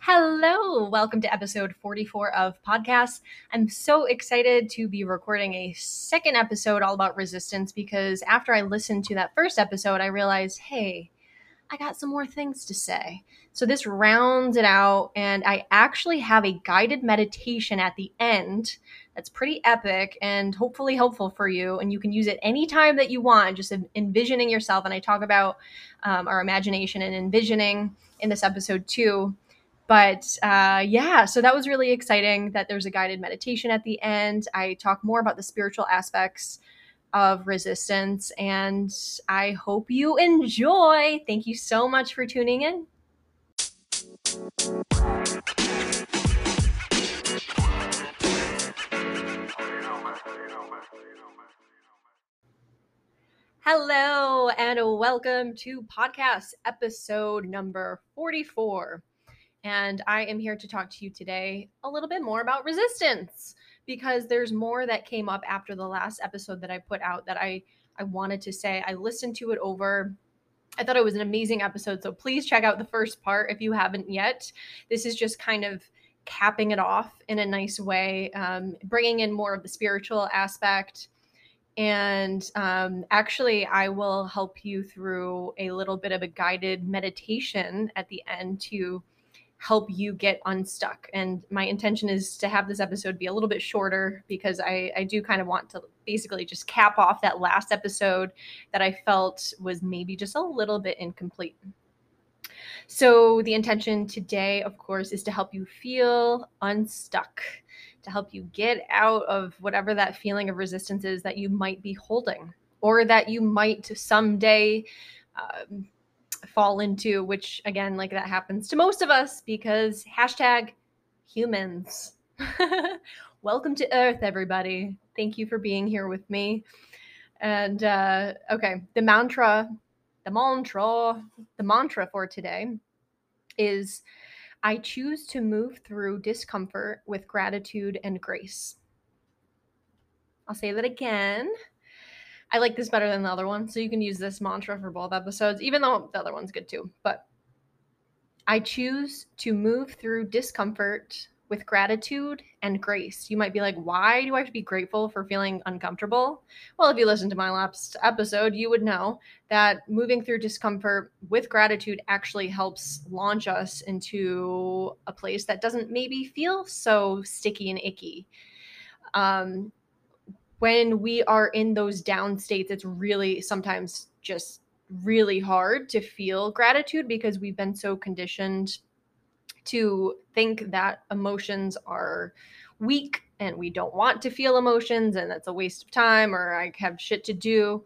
Hello, welcome to episode 44 of Podcasts. I'm so excited to be recording a second episode all about resistance because after I listened to that first episode, I realized, hey, I got some more things to say. So this rounds it out, and I actually have a guided meditation at the end that's pretty epic and hopefully helpful for you. And you can use it anytime that you want, just envisioning yourself. And I talk about um, our imagination and envisioning in this episode too but uh, yeah, so that was really exciting that there's a guided meditation at the end. I talk more about the spiritual aspects of resistance, and I hope you enjoy. Thank you so much for tuning in. Hello, and welcome to podcast episode number 44. And I am here to talk to you today a little bit more about resistance because there's more that came up after the last episode that I put out that I I wanted to say. I listened to it over I thought it was an amazing episode. So please check out the first part if you haven't yet. This is just kind of capping it off in a nice way, um, bringing in more of the spiritual aspect. And um, actually, I will help you through a little bit of a guided meditation at the end to help you get unstuck. And my intention is to have this episode be a little bit shorter because I, I do kind of want to basically just cap off that last episode that I felt was maybe just a little bit incomplete. So, the intention today, of course, is to help you feel unstuck, to help you get out of whatever that feeling of resistance is that you might be holding or that you might someday um, fall into, which again, like that happens to most of us because hashtag humans. Welcome to Earth, everybody. Thank you for being here with me. And uh, okay, the mantra, the mantra, the mantra for today is I choose to move through discomfort with gratitude and grace. I'll say that again. I like this better than the other one. So you can use this mantra for both episodes, even though the other one's good too. But I choose to move through discomfort with gratitude and grace. You might be like, why do I have to be grateful for feeling uncomfortable? Well, if you listen to my last episode, you would know that moving through discomfort with gratitude actually helps launch us into a place that doesn't maybe feel so sticky and icky. Um, when we are in those down states, it's really sometimes just really hard to feel gratitude because we've been so conditioned to think that emotions are weak and we don't want to feel emotions and that's a waste of time or I have shit to do.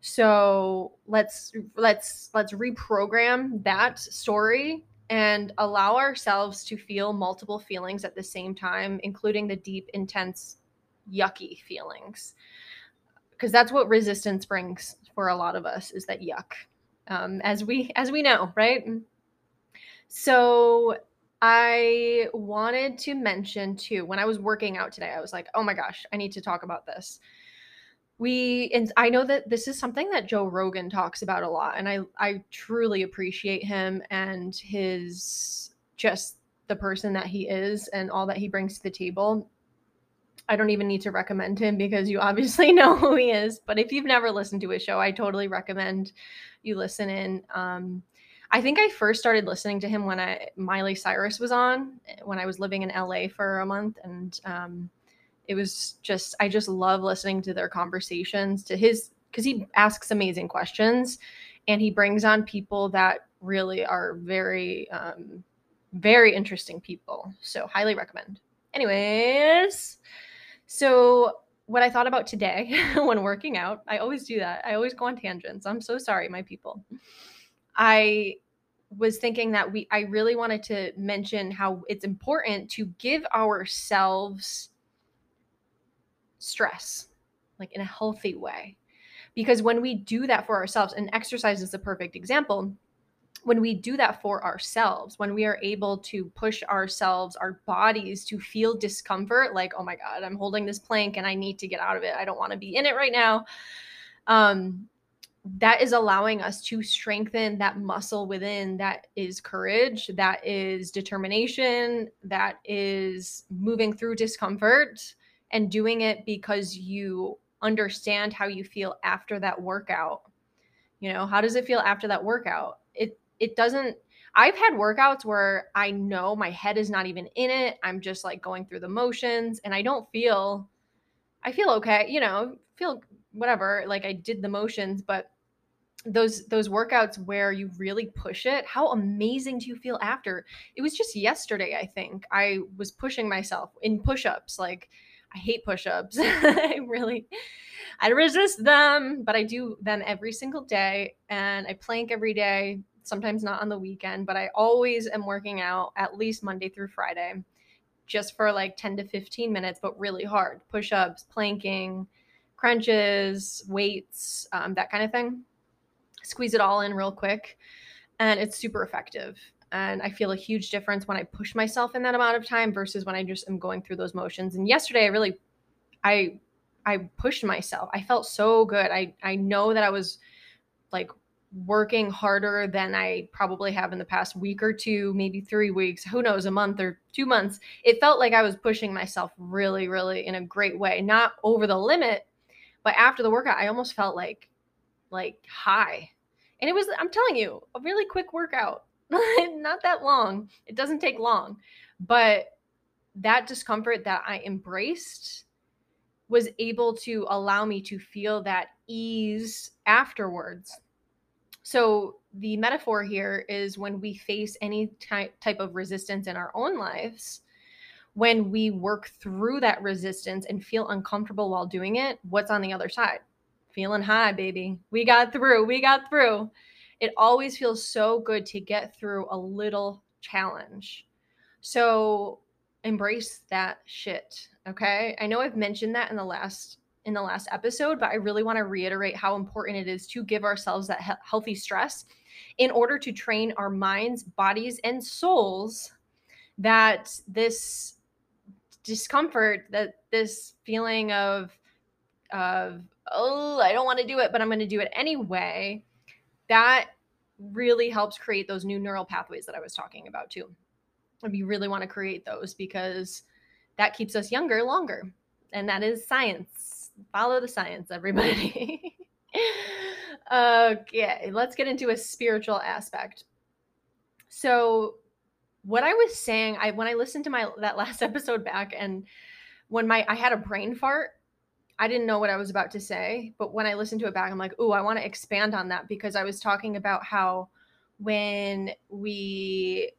So let's let's let's reprogram that story and allow ourselves to feel multiple feelings at the same time, including the deep, intense yucky feelings. Because that's what resistance brings for a lot of us is that yuck um, as we as we know right? So i wanted to mention too when i was working out today i was like oh my gosh i need to talk about this. We and i know that this is something that joe rogan talks about a lot and i i truly appreciate him and his just the person that he is and all that he brings to the table I don't even need to recommend him because you obviously know who he is. But if you've never listened to his show, I totally recommend you listen in. Um, I think I first started listening to him when I Miley Cyrus was on when I was living in LA for a month, and um, it was just I just love listening to their conversations to his because he asks amazing questions, and he brings on people that really are very um, very interesting people. So highly recommend. Anyways, so, what I thought about today when working out, I always do that. I always go on tangents. I'm so sorry, my people. I was thinking that we I really wanted to mention how it's important to give ourselves stress like in a healthy way. Because when we do that for ourselves and exercise is the perfect example, when we do that for ourselves, when we are able to push ourselves, our bodies to feel discomfort, like, oh my God, I'm holding this plank and I need to get out of it. I don't want to be in it right now. Um, that is allowing us to strengthen that muscle within that is courage, that is determination, that is moving through discomfort and doing it because you understand how you feel after that workout. You know, how does it feel after that workout? It doesn't I've had workouts where I know my head is not even in it. I'm just like going through the motions and I don't feel I feel okay, you know, feel whatever, like I did the motions, but those those workouts where you really push it how amazing do you feel after it was just yesterday i think i was pushing myself in push-ups like i hate push-ups i really i resist them but i do them every single day and i plank every day sometimes not on the weekend but i always am working out at least monday through friday just for like 10 to 15 minutes but really hard. Push-ups planking crunches weights um, that kind of thing. Squeeze it all in real quick and it's super effective. And i feel a huge difference when i push myself in that amount of time versus when i just am going through those motions. And yesterday i really i i pushed myself. I felt so good. I i know that i was like working harder than i probably have in the past week or two maybe three weeks who knows a month or two months it felt like i was pushing myself really really in a great way not over the limit but after the workout i almost felt like like high and it was, I'm telling you, a really quick workout. Not that long. It doesn't take long. But that discomfort that I embraced was able to allow me to feel that ease afterwards. So, the metaphor here is when we face any type, type of resistance in our own lives, when we work through that resistance and feel uncomfortable while doing it, what's on the other side? feeling high, baby. We got through. We got through. It always feels so good to get through a little challenge. So embrace that shit. Okay. I know I've mentioned that in the last in the last episode, but I really want to reiterate how important it is to give ourselves that he- healthy stress in order to train our minds, bodies, and souls that this discomfort, that this feeling of of oh, I don't want to do it, but I'm going to do it anyway, that really helps create those new neural pathways that I was talking about too. And you really want to create those because that keeps us younger longer. And that is science. Follow the science, everybody. okay, let's get into a spiritual aspect. So, what I was saying, I when I listened to my that last episode back and when my I had a brain fart I didn't know what I was about to say, but when I listened to it back, I'm like, oh, I want to expand on that because I was talking about how when we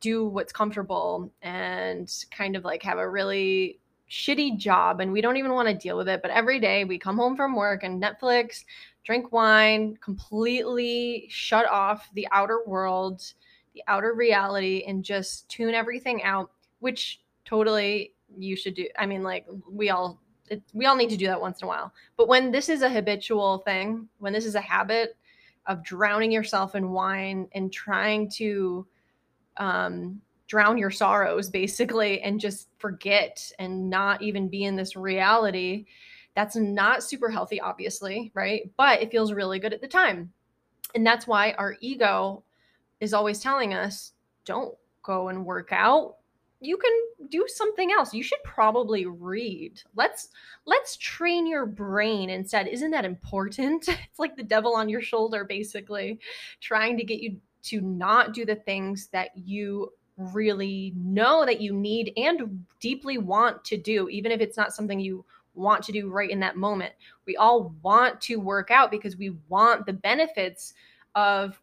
do what's comfortable and kind of like have a really shitty job and we don't even want to deal with it, but every day we come home from work and Netflix, drink wine, completely shut off the outer world, the outer reality, and just tune everything out, which totally you should do. I mean, like, we all it, we all need to do that once in a while. But when this is a habitual thing, when this is a habit of drowning yourself in wine and trying to um, drown your sorrows basically and just forget and not even be in this reality, that's not super healthy, obviously, right? But it feels really good at the time. And that's why our ego is always telling us don't go and work out. You can do something else. You should probably read. Let's let's train your brain instead. Isn't that important? It's like the devil on your shoulder basically trying to get you to not do the things that you really know that you need and deeply want to do even if it's not something you want to do right in that moment we all want to work out because we want the benefits of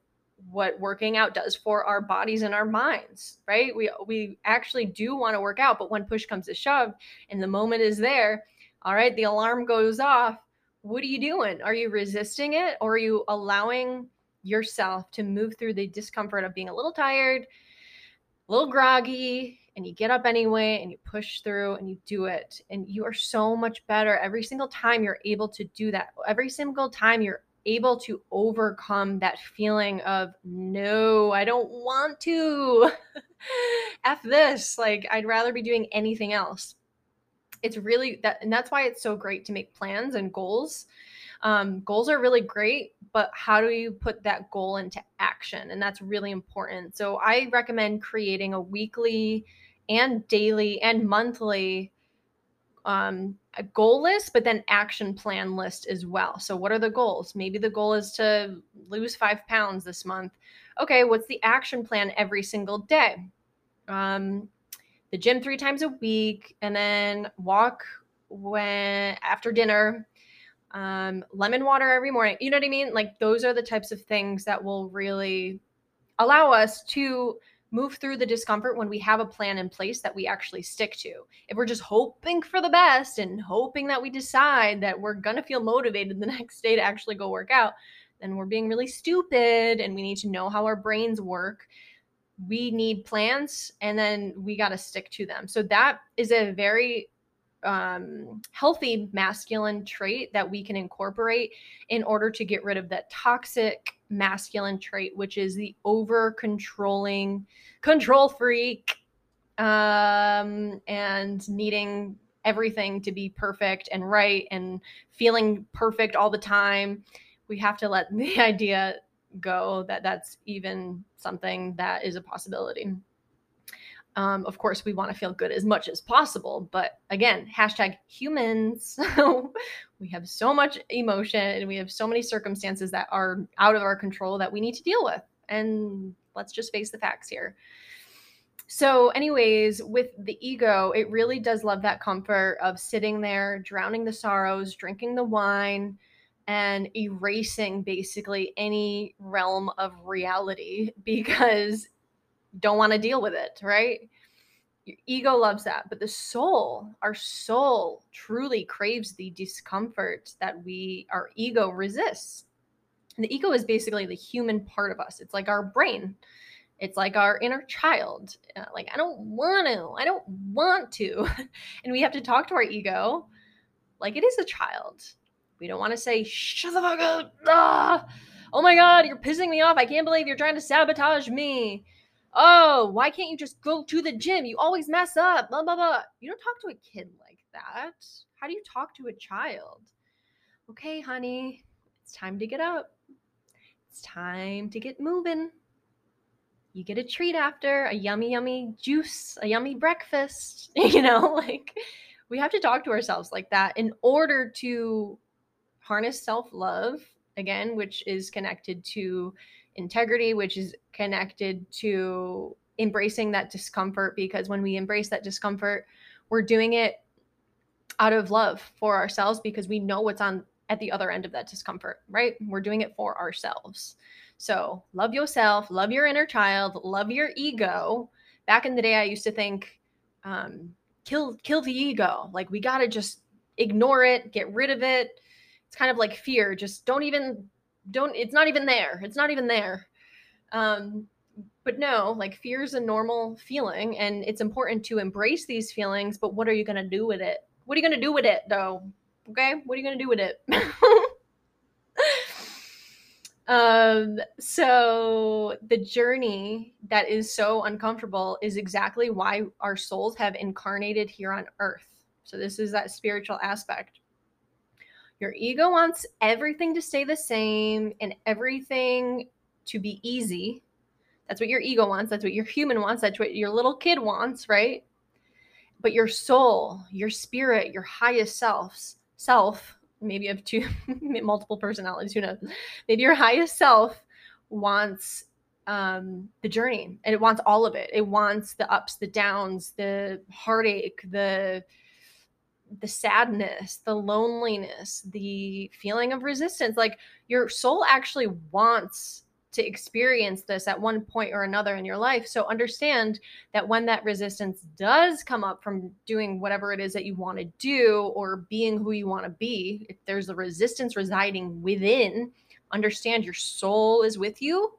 what working out does for our bodies and our minds, right? We we actually do want to work out, but when push comes to shove and the moment is there, all right, the alarm goes off. What are you doing? Are you resisting it or are you allowing yourself to move through the discomfort of being a little tired, a little groggy, and you get up anyway and you push through and you do it and you are so much better every single time you're able to do that. Every single time you're able to overcome that feeling of no, I don't want to. F this. Like, I'd rather be doing anything else. It's really that, and that's why it's so great to make plans and goals. Um, goals are really great, but how do you put that goal into action? And that's really important. So, I recommend creating a weekly and daily and monthly um, a goal list, but then action plan list as well. So, what are the goals? Maybe the goal is to lose five pounds this month. Okay, what's the action plan every single day? Um, the gym three times a week, and then walk when after dinner. Um, lemon water every morning. You know what I mean? Like those are the types of things that will really allow us to move through the discomfort when we have a plan in place that we actually stick to. If we're just hoping for the best and hoping that we decide that we're going to feel motivated the next day to actually go work out, then we're being really stupid and we need to know how our brains work. We need plans and then we got to stick to them. So that is a very um, healthy masculine trait that we can incorporate in order to get rid of that toxic masculine trait, which is the over controlling control freak um, and needing everything to be perfect and right and feeling perfect all the time. We have to let the idea go that that's even something that is a possibility. Um, of course, we want to feel good as much as possible, but again, hashtag humans. we have so much emotion and we have so many circumstances that are out of our control that we need to deal with. And let's just face the facts here. So, anyways, with the ego, it really does love that comfort of sitting there, drowning the sorrows, drinking the wine, and erasing basically any realm of reality because don't want to deal with it, right? Your ego loves that, but the soul, our soul truly craves the discomfort that we our ego resists. And the ego is basically the human part of us. It's like our brain. It's like our inner child. Uh, like I don't want to. I don't want to. and we have to talk to our ego like it is a child. We don't want to say shut the fuck up. Ah! Oh my god, you're pissing me off. I can't believe you're trying to sabotage me oh, why can't you just go to the gym? You always mess up, blah, blah, blah. You don't talk to a kid like that. How do you talk to a child? Okay, honey, it's time to get up. It's time to get moving. You get a treat after a yummy, yummy juice, a yummy breakfast. You know, like we have to talk to ourselves like that in order to harness self love, again, which is connected to integrity, which is connected to embracing that discomfort because when we embrace that discomfort, we're doing it out of love for ourselves because we know what's on at the other end of that discomfort, right? We're doing it for ourselves. So, love yourself, love your inner child, love your ego. Back in the day, I used to think, um, kill kill the ego. Like we gotta just ignore it, get rid of it. It's kind of like fear. Just don't even don't it's not even there it's not even there. Um but no like fear is a normal feeling and it's important to embrace these feelings but what are you going to do with it? What are you going to do with it though? Okay what are you going to do with it? Um so the journey that is so uncomfortable is exactly why our souls have incarnated here on earth. So this is that spiritual aspect your ego wants everything to stay the same and everything to be easy. That's what your ego wants. That's what your human wants. That's what your little kid wants, right? But your soul, your spirit, your highest selves, self, maybe you have two multiple personalities, who knows? Maybe your highest self wants um, the journey and it wants all of it. It wants the ups, the downs, the heartache, the the sadness, the loneliness, the feeling of resistance. Like your soul actually wants to experience this at one point or another in your life. So understand that when that resistance does come up from doing whatever it is that you want to do or being who you want to be, if there's a resistance residing within, understand your soul is with you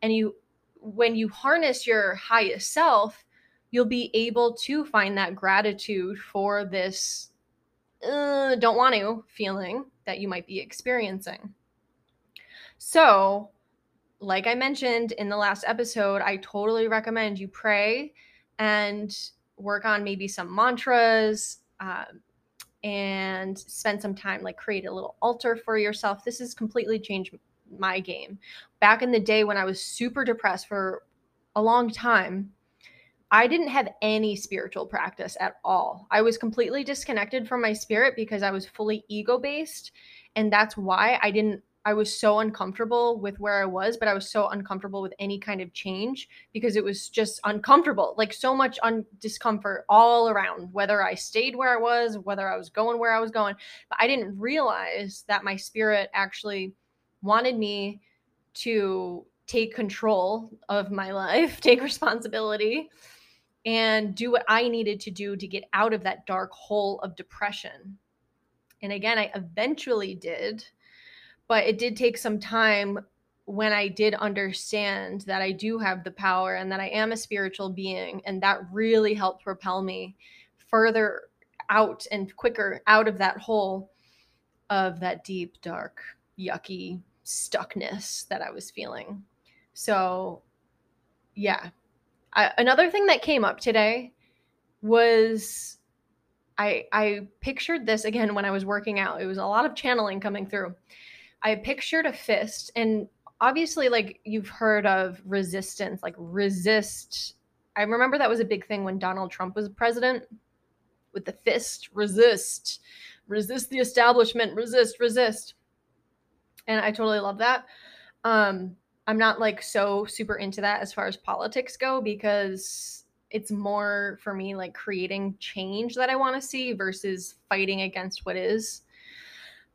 and you when you harness your highest self, you'll be able to find that gratitude for this uh, don't want to feeling that you might be experiencing. So, like I mentioned in the last episode, I totally recommend you pray and work on maybe some mantras um, and spend some time, like create a little altar for yourself. This has completely changed my game. Back in the day when I was super depressed for a long time, I didn't have any spiritual practice at all. I was completely disconnected from my spirit because I was fully ego based. And that's why I didn't I was so uncomfortable with where I was, but I was so uncomfortable with any kind of change because it was just uncomfortable, like so much un- discomfort all around, whether I stayed where I was, whether I was going where I was going. But I didn't realize that my spirit actually wanted me to take control of my life, take responsibility, and do what I needed to do to get out of that dark hole of depression. And again, I eventually did but it did take some time when I did understand that I do have the power and that I am a spiritual being. And that really helped propel me further out and quicker out of that hole of that deep, dark, yucky stuckness that I was feeling. So, yeah. I, another thing that came up today was I I pictured this again when I was working out. It was a lot of channeling coming through. I pictured a fist and obviously like you've heard of resistance, like resist. I remember that was a big thing when Donald Trump was president with the fist, resist, resist the establishment, resist, resist. And I totally love that. Um I'm not like so super into that as far as politics go because it's more for me like creating change that I want to see versus fighting against what is.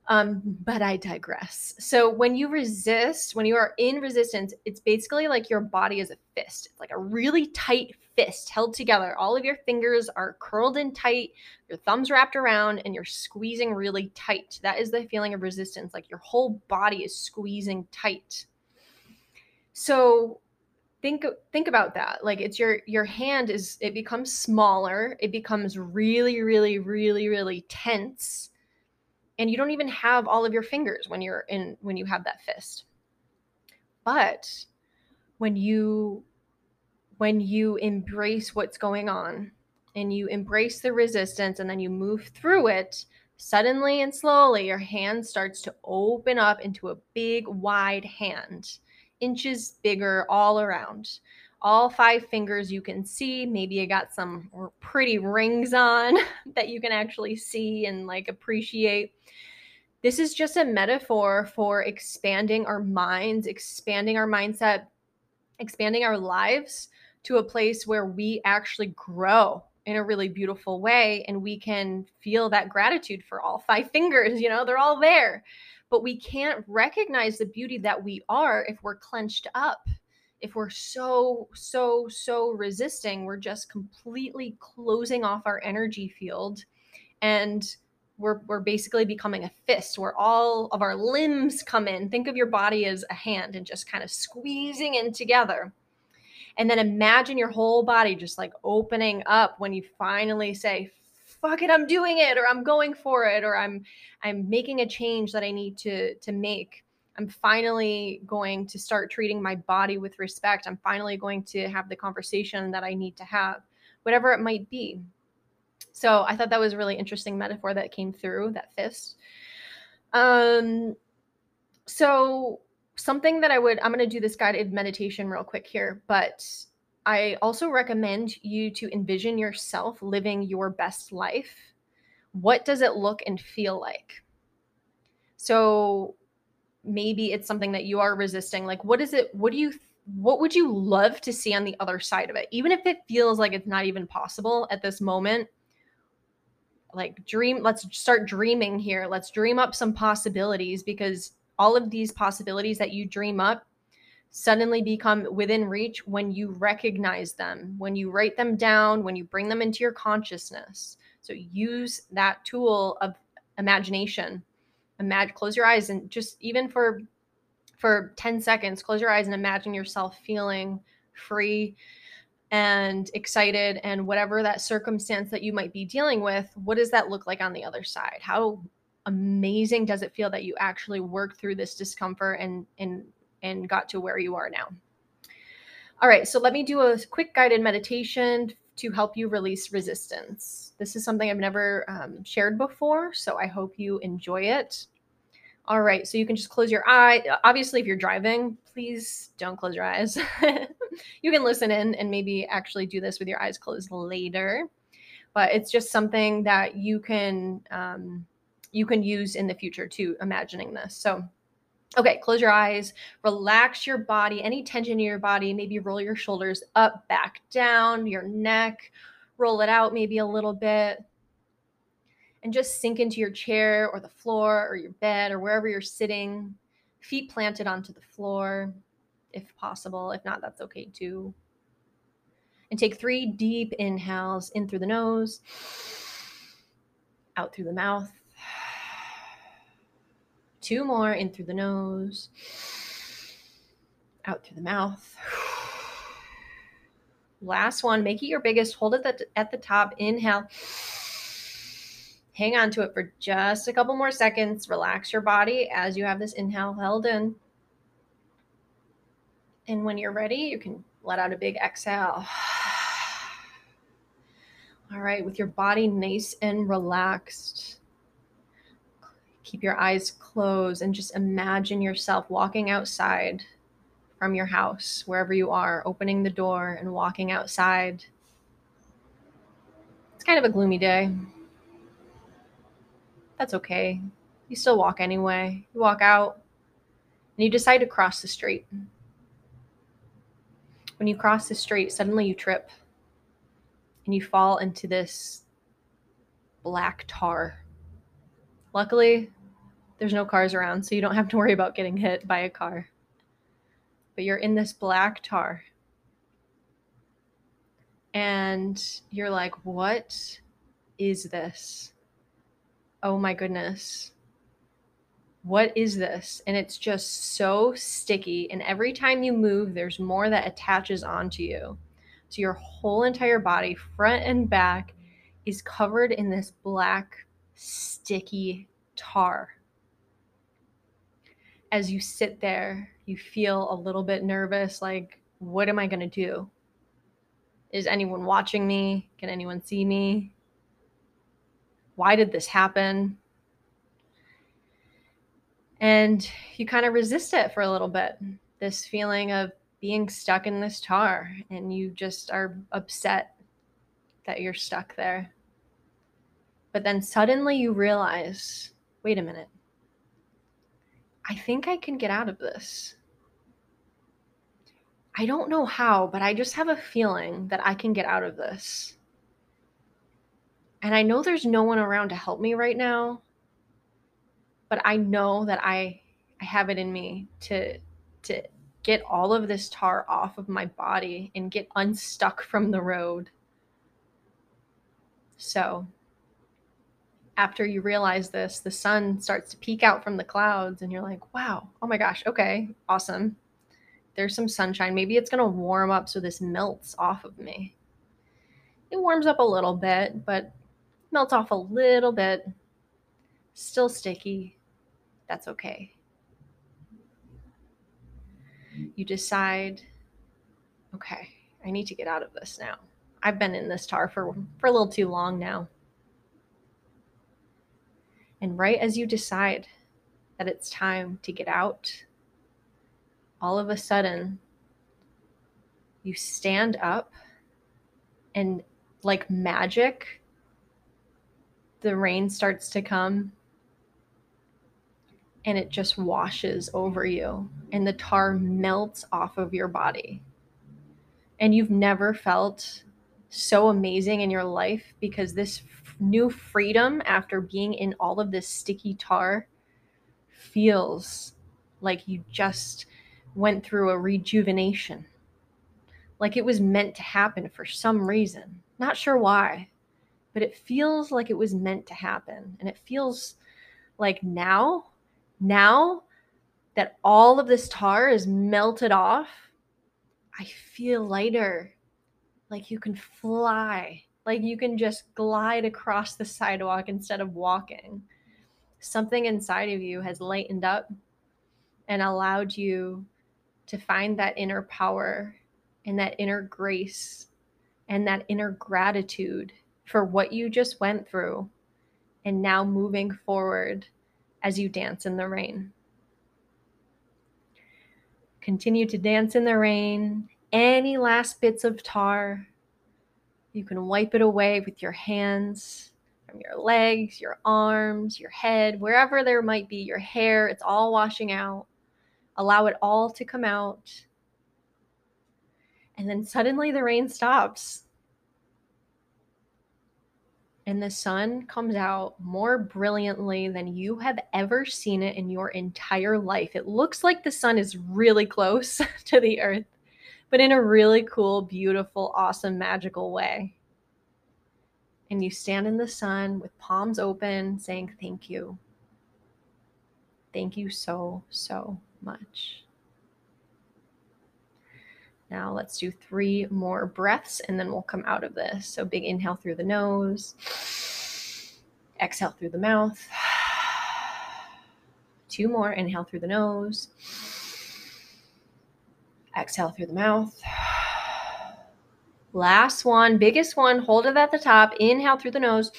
Um, but I digress. So when you resist, when you are in resistance, it's basically like your body is a fist. Like a really tight fist held together. All of your fingers are curled in tight, your thumbs wrapped around, and you're squeezing really tight. That is the feeling of resistance. Like your whole body is squeezing tight. So think think about that. Like it's your your hand is it becomes smaller it becomes really really really really tense and you don't even have all of your fingers when you're in when you have that fist. But when you when you embrace what's going on and you embrace the resistance and then you move through it suddenly and slowly your hand starts to open up into a big wide hand inches bigger all around all five fingers you can see. Maybe you got some pretty rings on that you can actually see and like appreciate. This is just a metaphor for expanding our minds, expanding our mindset, expanding our lives to a place where we actually grow in a really beautiful way and we can feel that gratitude for all five fingers. You know, they're all there. But we can't recognize the beauty that we are if we're clenched up if we're so so so resisting. We're just completely closing off our energy field and we're, we're basically becoming a fist where all of our limbs come in. Think of your body as a hand and just kind of squeezing in together. And then imagine your whole body just like opening up when you finally say fuck it i'm doing it or i'm going for it or i'm i'm making a change that i need to to make I'm finally going to start treating my body with respect. I'm finally going to have the conversation that I need to have, whatever it might be. So I thought that was a really interesting metaphor that came through that fist. Um, so something that I would, I'm going to do this guided meditation real quick here, but I also recommend you to envision yourself living your best life. What does it look and feel like? So maybe it's something that you are resisting like what is it what do you what would you love to see on the other side of it even if it feels like it's not even possible at this moment like dream let's start dreaming here let's dream up some possibilities because all of these possibilities that you dream up suddenly become within reach when you recognize them when you write them down when you bring them into your consciousness. So use that tool of imagination. Imagine close your eyes and just even for for 10 seconds close your eyes and imagine yourself feeling free and excited and whatever that circumstance that you might be dealing with what does that look like on the other side? How amazing does it feel that you actually worked through this discomfort and and and got to where you are now. All right, so let me do a quick guided meditation to help you release resistance. This is something I've never um, shared before, so I hope you enjoy it. All right, so you can just close your eye. Obviously, if you're driving, please don't close your eyes. you can listen in and maybe actually do this with your eyes closed later. But it's just something that you can um, you can use in the future to imagining this. So Okay, close your eyes, relax your body, any tension in your body, maybe roll your shoulders up, back down, your neck, roll it out maybe a little bit. And just sink into your chair or the floor or your bed or wherever you're sitting, feet planted onto the floor if possible. If not, that's okay too. And take three deep inhales in through the nose, out through the mouth. Two more in through the nose, out through the mouth. Last one, make it your biggest. Hold it at the top. Inhale. Hang on to it for just a couple more seconds. Relax your body as you have this inhale held in. And when you're ready, you can let out a big exhale. All right, with your body nice and relaxed keep your eyes closed and just imagine yourself walking outside from your house, wherever you are, opening the door and walking outside. It's kind of a gloomy day. That's okay. You still walk anyway. You walk out and you decide to cross the street. When you cross the street, suddenly you trip and you fall into this black tar. Luckily, there's no cars around, so you don't have to worry about getting hit by a car. But you're in this black tar. And you're like, what is this? Oh my goodness. What is this? And it's just so sticky. And every time you move, there's more that attaches onto you. So your whole entire body, front and back, is covered in this black, sticky tar as you sit there, you feel a little bit nervous like, what am I going to do? Is anyone watching me? Can anyone see me? Why did this happen? And you kind of resist it for a little bit. This feeling of being stuck in this tar, and you just are upset that you're stuck there. But then suddenly you realize wait a minute, I think I can get out of this. I don't know how, but I just have a feeling that I can get out of this. And I know there's no one around to help me right now, but I know that I I have it in me to to get all of this tar off of my body and get unstuck from the road. So, after you realize this, the sun starts to peek out from the clouds, and you're like, wow, oh my gosh, okay, awesome. There's some sunshine. Maybe it's going to warm up so this melts off of me. It warms up a little bit, but melts off a little bit. Still sticky. That's okay. You decide, okay, I need to get out of this now. I've been in this tar for, for a little too long now. And right as you decide that it's time to get out, all of a sudden you stand up and like magic, the rain starts to come and it just washes over you and the tar melts off of your body. And you've never felt so amazing in your life because this new freedom after being in all of this sticky tar feels like you just went through a rejuvenation. Like it was meant to happen for some reason. Not sure why, but it feels like it was meant to happen. And it feels like now, now that all of this tar is melted off, I feel lighter. Like you can fly like you can just glide across the sidewalk instead of walking. something inside of you has lightened up and allowed you to find that inner power and that inner grace and that inner gratitude for what you just went through and now moving forward as you dance in the rain. Continue to dance in the rain. Any last bits of tar, you can wipe it away with your hands from your legs, your arms, your head, wherever there might be, your hair, it's all washing out. Allow it all to come out. And then suddenly the rain stops. And the sun comes out more brilliantly than you have ever seen it in your entire life. It looks like the sun is really close to the earth, but in a really cool, beautiful, awesome, magical way and you stand in the sun with palms open saying thank you. Thank you so, so much. Now let's do three more breaths and then we'll come out of this. So big inhale through the nose, exhale through the mouth. Two more, inhale through the nose, exhale through the mouth. Last one, biggest one. Hold it at the top. Inhale through the nose.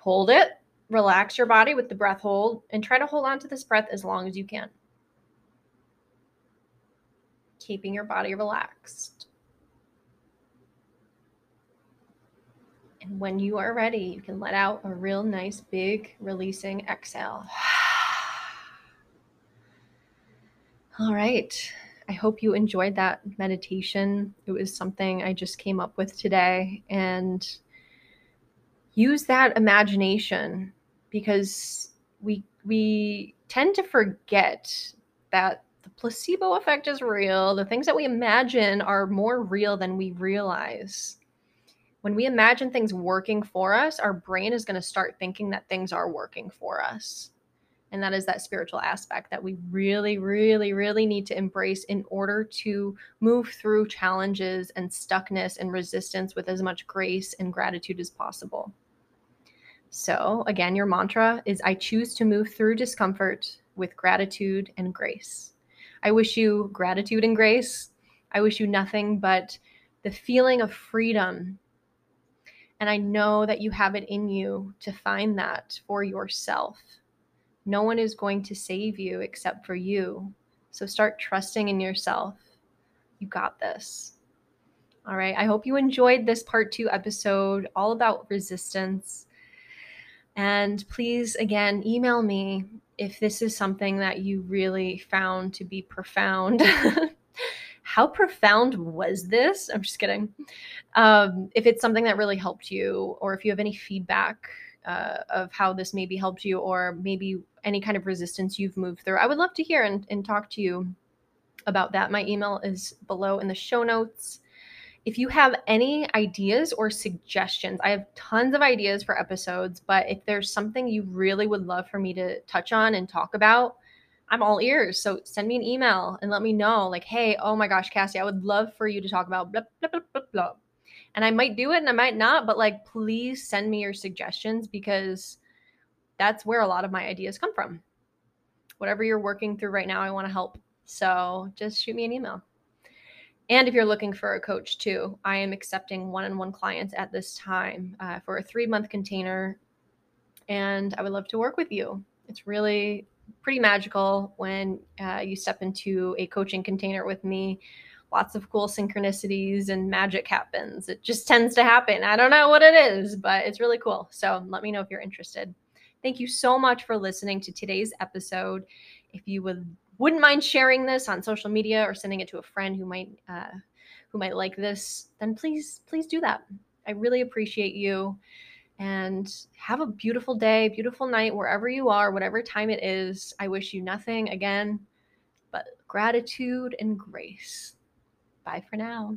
Hold it. Relax your body with the breath hold and try to hold on to this breath as long as you can. Keeping your body relaxed. And when you are ready, you can let out a real nice, big, releasing exhale. All right. I hope you enjoyed that meditation. It was something I just came up with today and use that imagination because we we tend to forget that the placebo effect is real. The things that we imagine are more real than we realize. When we imagine things working for us, our brain is going to start thinking that things are working for us. And that is that spiritual aspect that we really, really, really need to embrace in order to move through challenges and stuckness and resistance with as much grace and gratitude as possible. So, again, your mantra is I choose to move through discomfort with gratitude and grace. I wish you gratitude and grace. I wish you nothing but the feeling of freedom. And I know that you have it in you to find that for yourself no one is going to save you except for you. So start trusting in yourself. You got this. All right. I hope you enjoyed this part two episode all about resistance. And please, again, email me if this is something that you really found to be profound. How profound was this? I'm just kidding. Um, if it's something that really helped you, or if you have any feedback uh, of how this maybe helped you or maybe any kind of resistance you've moved through. I would love to hear and, and talk to you about that. My email is below in the show notes. If you have any ideas or suggestions, I have tons of ideas for episodes, but if there's something you really would love for me to touch on and talk about, I'm all ears. So send me an email and let me know, like, hey, oh my gosh, Cassie, I would love for you to talk about blah, blah, blah, blah, blah and I might do it and I might not, but like please send me your suggestions because that's where a lot of my ideas come from. Whatever you're working through right now, I want to help. So just shoot me an email. And if you're looking for a coach too, I am accepting one on one clients at this time uh, for a three month container. And I would love to work with you. It's really pretty magical when uh, you step into a coaching container with me lots of cool synchronicities and magic happens. It just tends to happen. I don't know what it is, but it's really cool. So let me know if you're interested. Thank you so much for listening to today's episode. If you would wouldn't mind sharing this on social media or sending it to a friend who might uh, who might like this, then please please do that. I really appreciate you. And have a beautiful day, beautiful night, wherever you are, whatever time it is. I wish you nothing again but gratitude and grace. Bye for now.